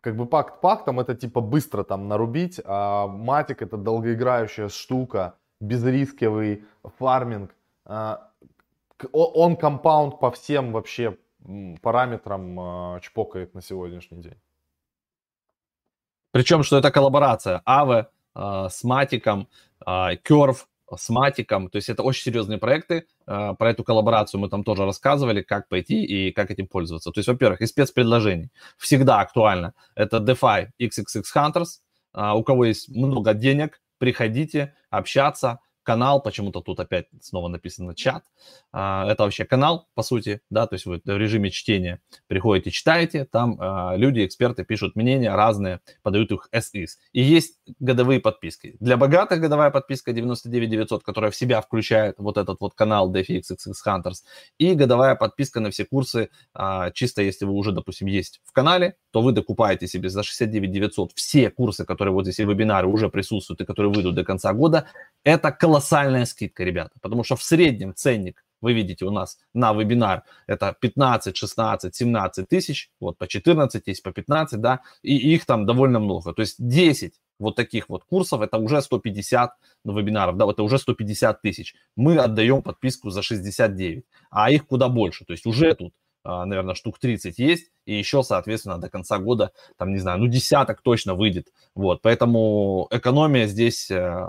как бы пакт пактом это типа быстро там нарубить, а матик это долгоиграющая штука, безрисковый фарминг. о- он компаунд по всем вообще параметрам а, чпокает на сегодняшний день. Причем, что это коллаборация Аве э, с Матиком, э, Curve, с Матиком. То есть это очень серьезные проекты. Про эту коллаборацию мы там тоже рассказывали, как пойти и как этим пользоваться. То есть, во-первых, из спецпредложений всегда актуально. Это DeFi XXX Hunters. У кого есть много денег, приходите общаться канал, почему-то тут опять снова написано чат. А, это вообще канал, по сути, да, то есть вы в режиме чтения приходите, читаете, там а, люди, эксперты пишут мнения разные, подают их as is. И есть годовые подписки. Для богатых годовая подписка 99 900, которая в себя включает вот этот вот канал DeFi XXX Hunters, и годовая подписка на все курсы, а, чисто если вы уже, допустим, есть в канале, то вы докупаете себе за 69 900 все курсы, которые вот здесь и вебинары уже присутствуют и которые выйдут до конца года. Это колоссальная скидка, ребята, потому что в среднем ценник вы видите у нас на вебинар это 15, 16, 17 тысяч, вот по 14 есть, по 15, да, и их там довольно много. То есть 10 вот таких вот курсов, это уже 150 вебинаров, да, это уже 150 тысяч. Мы отдаем подписку за 69, а их куда больше, то есть уже тут а, наверное, штук 30 есть, и еще, соответственно, до конца года, там, не знаю, ну, десяток точно выйдет, вот, поэтому экономия здесь э,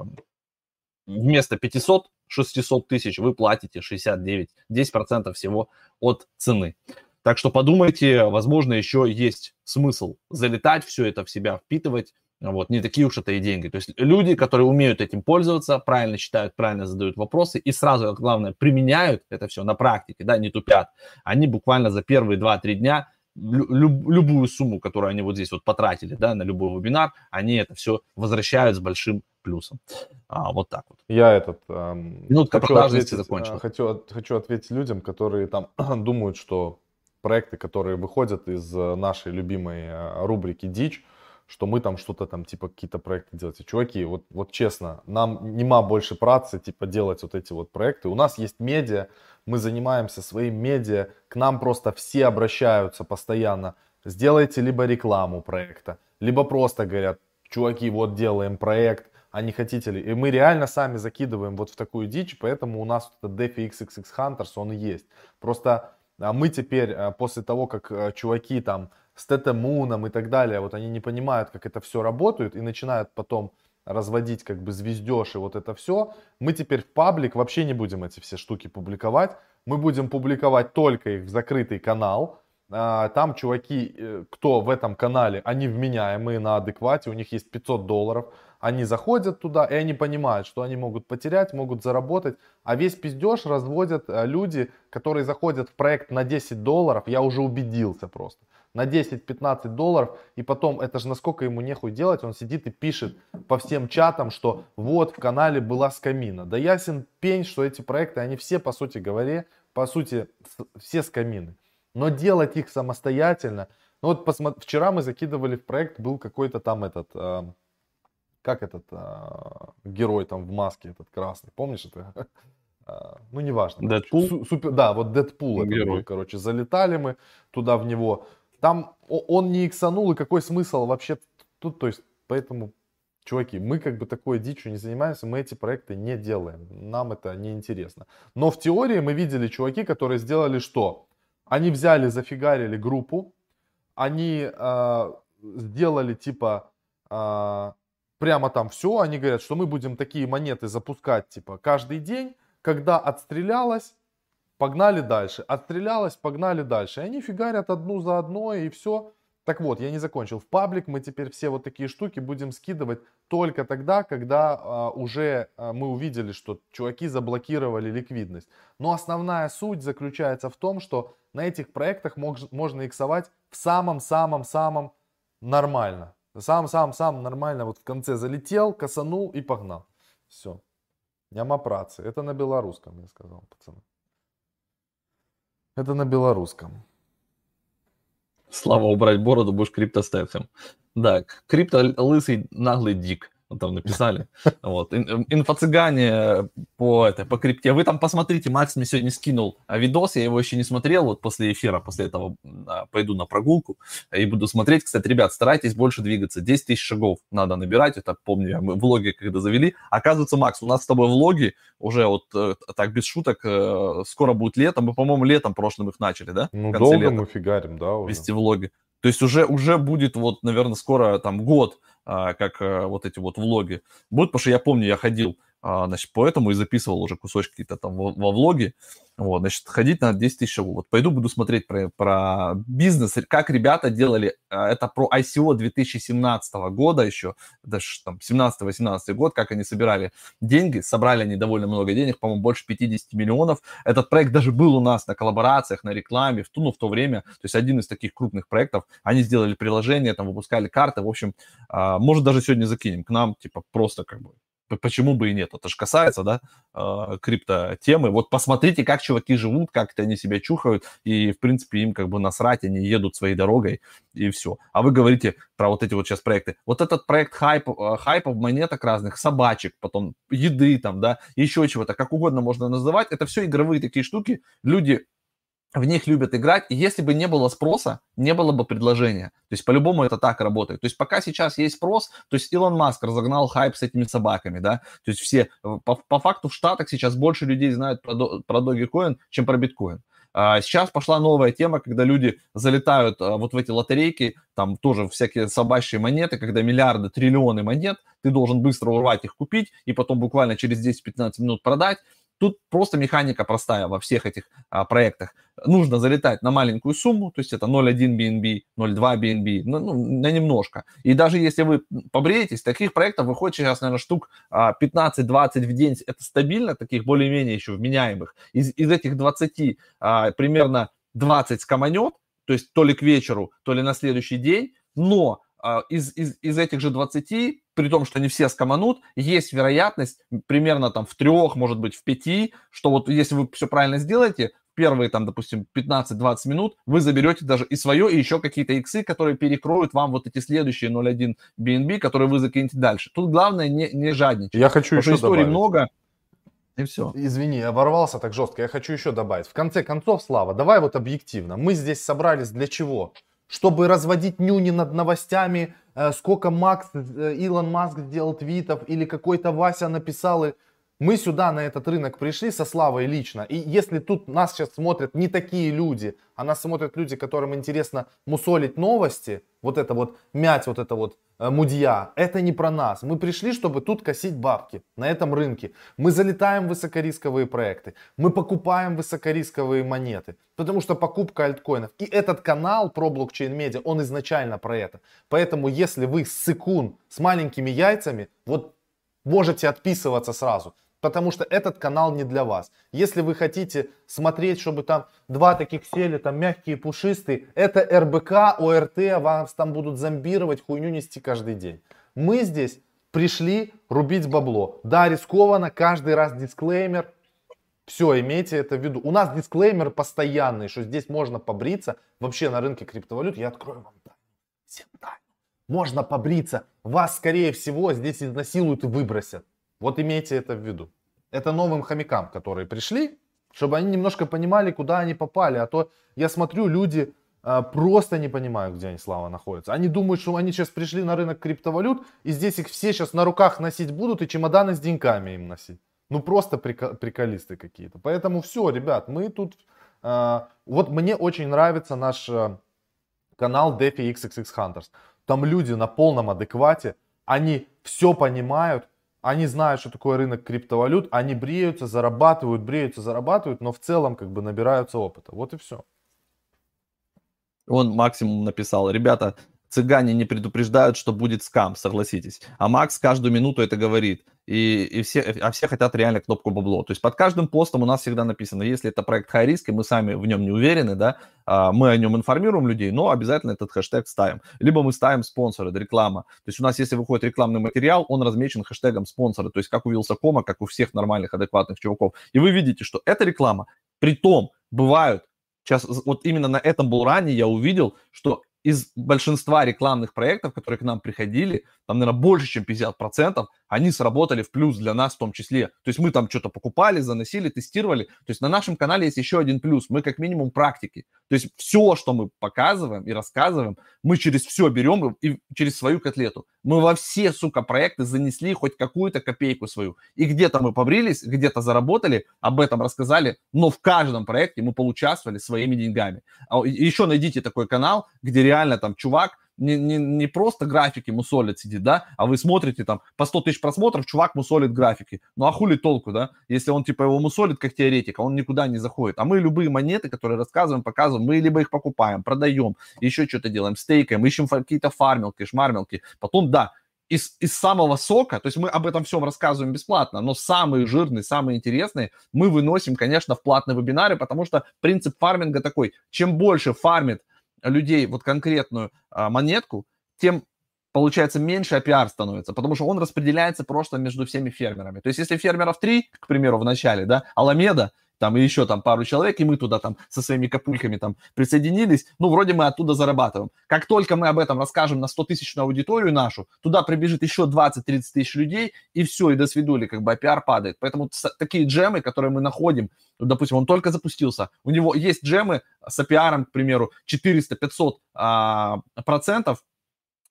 вместо 500, 600 тысяч вы платите 69, 10% всего от цены. Так что подумайте, возможно, еще есть смысл залетать, все это в себя впитывать, вот, не такие уж это и деньги. То есть люди, которые умеют этим пользоваться, правильно считают, правильно задают вопросы и сразу, главное, применяют это все на практике, да, не тупят. Они буквально за первые 2-3 дня люб, любую сумму, которую они вот здесь вот потратили, да, на любой вебинар, они это все возвращают с большим плюсом. А, вот так вот. Я этот... Эм, Минутка хочу продажности закончил. Хочу, хочу ответить людям, которые там думают, что проекты, которые выходят из э, нашей любимой э, рубрики «Дичь», что мы там что-то там, типа, какие-то проекты делаете. Чуваки, вот, вот честно, нам нема больше працы, типа, делать вот эти вот проекты. У нас есть медиа, мы занимаемся своим медиа, к нам просто все обращаются постоянно. Сделайте либо рекламу проекта, либо просто говорят, чуваки, вот делаем проект, а не хотите ли. И мы реально сами закидываем вот в такую дичь, поэтому у нас вот этот DeFi XXX Hunters, он есть. Просто а мы теперь, а, после того, как а, чуваки там с Тетемуном и так далее, вот они не понимают, как это все работает и начинают потом разводить как бы звездеж и вот это все, мы теперь в паблик вообще не будем эти все штуки публиковать. Мы будем публиковать только их в закрытый канал. Там чуваки, э, кто в этом канале, они вменяемые на адеквате, у них есть 500 долларов. Они заходят туда, и они понимают, что они могут потерять, могут заработать. А весь пиздеж разводят э, люди, которые заходят в проект на 10 долларов. Я уже убедился просто на 10-15 долларов, и потом, это же насколько ему нехуй делать, он сидит и пишет по всем чатам, что вот в канале была скамина. Да ясен пень, что эти проекты, они все, по сути говоря, по сути, все скамины. Но делать их самостоятельно, ну вот посмотри, вчера мы закидывали в проект, был какой-то там этот, э, как этот э, герой там в маске, этот красный, помнишь это? ну, неважно. Дэдпул? Супер, да, вот Дэдпул это был, короче, залетали мы туда в него. Там он не иксанул, и какой смысл вообще тут, то есть, поэтому, чуваки, мы как бы такой дичью не занимаемся, мы эти проекты не делаем, нам это не интересно. Но в теории мы видели чуваки, которые сделали что? Они взяли, зафигарили группу, они э, сделали типа э, прямо там все, они говорят, что мы будем такие монеты запускать типа каждый день, когда отстрелялось, погнали дальше. Отстрелялась, погнали дальше. И они фигарят одну за одной и все. Так вот, я не закончил. В паблик мы теперь все вот такие штуки будем скидывать только тогда, когда а, уже а, мы увидели, что чуваки заблокировали ликвидность. Но основная суть заключается в том, что на этих проектах мож, можно иксовать в самом-самом-самом нормально. Сам-сам-сам нормально вот в конце залетел, косанул и погнал. Все. Няма працы. Это на белорусском, я сказал, пацаны. Это на белорусском. Слава убрать бороду, будешь криптостетхем. Да, крипто лысый наглый дик там написали. Вот. Инфо-цыгане по, это, по крипте. Вы там посмотрите, Макс мне сегодня скинул видос, я его еще не смотрел, вот после эфира, после этого пойду на прогулку и буду смотреть. Кстати, ребят, старайтесь больше двигаться. 10 тысяч шагов надо набирать, это помню, мы влоги когда завели. Оказывается, Макс, у нас с тобой влоги уже вот э, так без шуток, э, скоро будет лето. Мы, по-моему, летом прошлым их начали, да? Ну, долго лета. мы фигарим, да, уже. Вести влоги. То есть уже, уже будет вот, наверное, скоро там год а, как а, вот эти вот влоги. Будет, потому что я помню, я ходил а, значит, поэтому и записывал уже кусочки какие-то там во, во влоге. Вот, значит, ходить на 10 тысяч. Вот пойду буду смотреть про, про бизнес, как ребята делали, а, это про ICO 2017 года еще, даже там 17-18 год, как они собирали деньги, собрали они довольно много денег, по-моему, больше 50 миллионов. Этот проект даже был у нас на коллаборациях, на рекламе, в, ну, в то время, то есть один из таких крупных проектов, они сделали приложение, там выпускали карты, в общем, а, может даже сегодня закинем к нам, типа просто как бы почему бы и нет? Это же касается, да, э, крипто-темы. Вот посмотрите, как чуваки живут, как они себя чухают, и, в принципе, им как бы насрать, они едут своей дорогой, и все. А вы говорите про вот эти вот сейчас проекты. Вот этот проект хайп, э, хайпов, монеток разных, собачек, потом еды там, да, еще чего-то, как угодно можно называть, это все игровые такие штуки. Люди в них любят играть, и если бы не было спроса, не было бы предложения. То есть по-любому это так работает. То есть пока сейчас есть спрос, то есть Илон Маск разогнал хайп с этими собаками, да, то есть все, по, по факту в Штатах сейчас больше людей знают про, про Dogecoin, чем про биткоин. А сейчас пошла новая тема, когда люди залетают а, вот в эти лотерейки, там тоже всякие собачьи монеты, когда миллиарды, триллионы монет, ты должен быстро урвать их, купить, и потом буквально через 10-15 минут продать, Тут просто механика простая во всех этих а, проектах. Нужно залетать на маленькую сумму, то есть это 0,1 BNB, 0,2 BNB, ну, на немножко. И даже если вы побреетесь, таких проектов выходит сейчас, наверное, штук 15-20 а, в день. Это стабильно, таких более-менее еще вменяемых. Из, из этих 20 а, примерно 20 скоманет, то есть то ли к вечеру, то ли на следующий день, но а, из, из, из этих же 20, при том, что не все скоманут, есть вероятность примерно там в трех, может быть, в пяти, что вот если вы все правильно сделаете, первые там, допустим, 15-20 минут вы заберете даже и свое, и еще какие-то иксы, которые перекроют вам вот эти следующие 0.1 BNB, которые вы закинете дальше. Тут главное не, не жадничать. Я хочу еще историй добавить. много, и все. Извини, я ворвался так жестко. Я хочу еще добавить. В конце концов, Слава, давай вот объективно. Мы здесь собрались для чего? чтобы разводить нюни над новостями, э, сколько Макс, э, Илон Маск сделал твитов или какой-то Вася написал. И мы сюда, на этот рынок пришли со Славой лично. И если тут нас сейчас смотрят не такие люди, а нас смотрят люди, которым интересно мусолить новости, вот это вот, мять вот это вот э, мудья, это не про нас. Мы пришли, чтобы тут косить бабки на этом рынке. Мы залетаем в высокорисковые проекты, мы покупаем высокорисковые монеты, потому что покупка альткоинов. И этот канал про блокчейн медиа, он изначально про это. Поэтому если вы сыкун с маленькими яйцами, вот можете отписываться сразу потому что этот канал не для вас. Если вы хотите смотреть, чтобы там два таких сели, там мягкие, пушистые, это РБК, ОРТ, вас там будут зомбировать, хуйню нести каждый день. Мы здесь пришли рубить бабло. Да, рискованно, каждый раз дисклеймер. Все, имейте это в виду. У нас дисклеймер постоянный, что здесь можно побриться. Вообще на рынке криптовалют, я открою вам тайну. Всем тайну. Можно побриться. Вас, скорее всего, здесь изнасилуют и выбросят. Вот имейте это в виду. Это новым хомякам, которые пришли, чтобы они немножко понимали, куда они попали. А то я смотрю, люди а, просто не понимают, где они, Слава, находятся. Они думают, что они сейчас пришли на рынок криптовалют, и здесь их все сейчас на руках носить будут, и чемоданы с деньгами им носить. Ну, просто прикол, приколисты какие-то. Поэтому все, ребят, мы тут... А, вот мне очень нравится наш а, канал DeFi XXX Hunters. Там люди на полном адеквате, они все понимают, они знают, что такое рынок криптовалют, они бреются, зарабатывают, бреются, зарабатывают, но в целом как бы набираются опыта. Вот и все. Он максимум написал, ребята, цыгане не предупреждают, что будет скам, согласитесь. А Макс каждую минуту это говорит. И, и все, а все хотят реально кнопку бабло. То есть под каждым постом у нас всегда написано, если это проект high risk, и мы сами в нем не уверены, да, а, мы о нем информируем людей, но обязательно этот хэштег ставим. Либо мы ставим спонсоры, реклама. То есть у нас, если выходит рекламный материал, он размечен хэштегом спонсоры, то есть как у Вилсакома, как у всех нормальных, адекватных чуваков. И вы видите, что эта реклама, при том, бывают Сейчас вот именно на этом булране я увидел, что из большинства рекламных проектов, которые к нам приходили, там, наверное, больше, чем 50%, они сработали в плюс для нас в том числе. То есть мы там что-то покупали, заносили, тестировали. То есть на нашем канале есть еще один плюс. Мы как минимум практики. То есть все, что мы показываем и рассказываем, мы через все берем и через свою котлету. Мы во все, сука, проекты занесли хоть какую-то копейку свою. И где-то мы побрились, где-то заработали, об этом рассказали, но в каждом проекте мы поучаствовали своими деньгами. А еще найдите такой канал, где реально там чувак не, не, не просто графики мусолит сидит, да, а вы смотрите там по 100 тысяч просмотров, чувак мусолит графики. Ну а хули толку, да, если он типа его мусолит как теоретик, а он никуда не заходит. А мы любые монеты, которые рассказываем, показываем, мы либо их покупаем, продаем, еще что-то делаем, стейкаем, ищем какие-то фармилки, шмармилки. Потом, да, из, из самого сока, то есть мы об этом всем рассказываем бесплатно, но самые жирные, самые интересные мы выносим, конечно, в платные вебинары, потому что принцип фарминга такой, чем больше фармит людей вот конкретную а, монетку, тем получается меньше APR становится, потому что он распределяется просто между всеми фермерами. То есть если фермеров три, к примеру, в начале, да, Аламеда, там и еще там пару человек, и мы туда там со своими капульками там присоединились, ну, вроде мы оттуда зарабатываем. Как только мы об этом расскажем на 100 тысячную аудиторию нашу, туда прибежит еще 20-30 тысяч людей, и все, и до свидули, как бы пиар падает. Поэтому такие джемы, которые мы находим, ну, допустим, он только запустился, у него есть джемы с APR, к примеру, 400-500 а, процентов,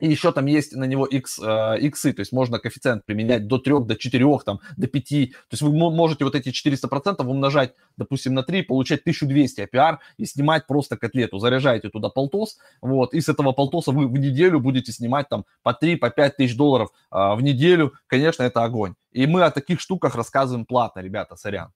и еще там есть на него x, э, иксы, то есть можно коэффициент применять до 3, до 4, там, до 5. То есть вы можете вот эти 400% умножать, допустим, на 3, получать 1200 APR и снимать просто котлету. Заряжаете туда полтос, вот, и с этого полтоса вы в неделю будете снимать там по 3, по 5 тысяч долларов э, в неделю. Конечно, это огонь. И мы о таких штуках рассказываем платно, ребята, сорян.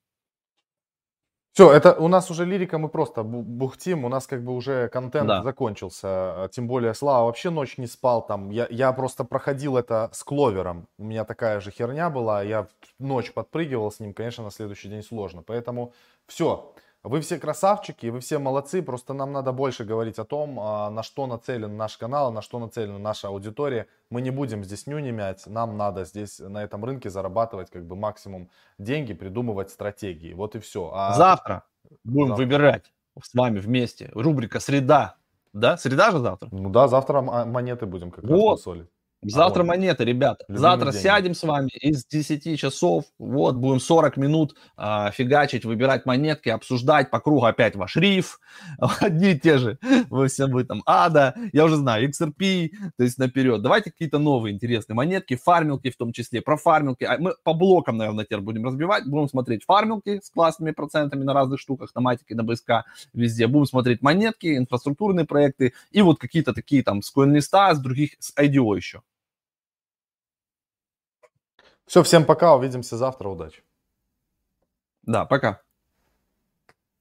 Все, это у нас уже лирика, мы просто бухтим, у нас как бы уже контент да. закончился. А, тем более Слава вообще ночь не спал там. Я, я просто проходил это с Кловером. У меня такая же херня была. Я ночь подпрыгивал с ним, конечно, на следующий день сложно. Поэтому все. Вы все красавчики, вы все молодцы, просто нам надо больше говорить о том, а, на что нацелен наш канал, на что нацелена наша аудитория. Мы не будем здесь нюни мять, нам надо здесь на этом рынке зарабатывать как бы максимум деньги, придумывать стратегии. Вот и все. А... Завтра будем завтра. выбирать с вами вместе. Рубрика «Среда». Да? Среда же завтра? Ну да, завтра монеты будем как вот. раз солить. Завтра вот. монеты, ребята. Любимый Завтра день. сядем с вами из 10 часов, вот, будем 40 минут а, фигачить, выбирать монетки, обсуждать по кругу опять ваш риф, одни и те же, вы все вы там, ада, я уже знаю, XRP, то есть наперед. Давайте какие-то новые интересные монетки, фармилки в том числе, про фармилки. А мы по блокам, наверное, теперь будем разбивать, будем смотреть фармилки с классными процентами на разных штуках, на матике, на БСК, везде. Будем смотреть монетки, инфраструктурные проекты и вот какие-то такие там с CoinList, с других, с IDO еще. Все, всем пока, увидимся завтра, удачи. Да, пока.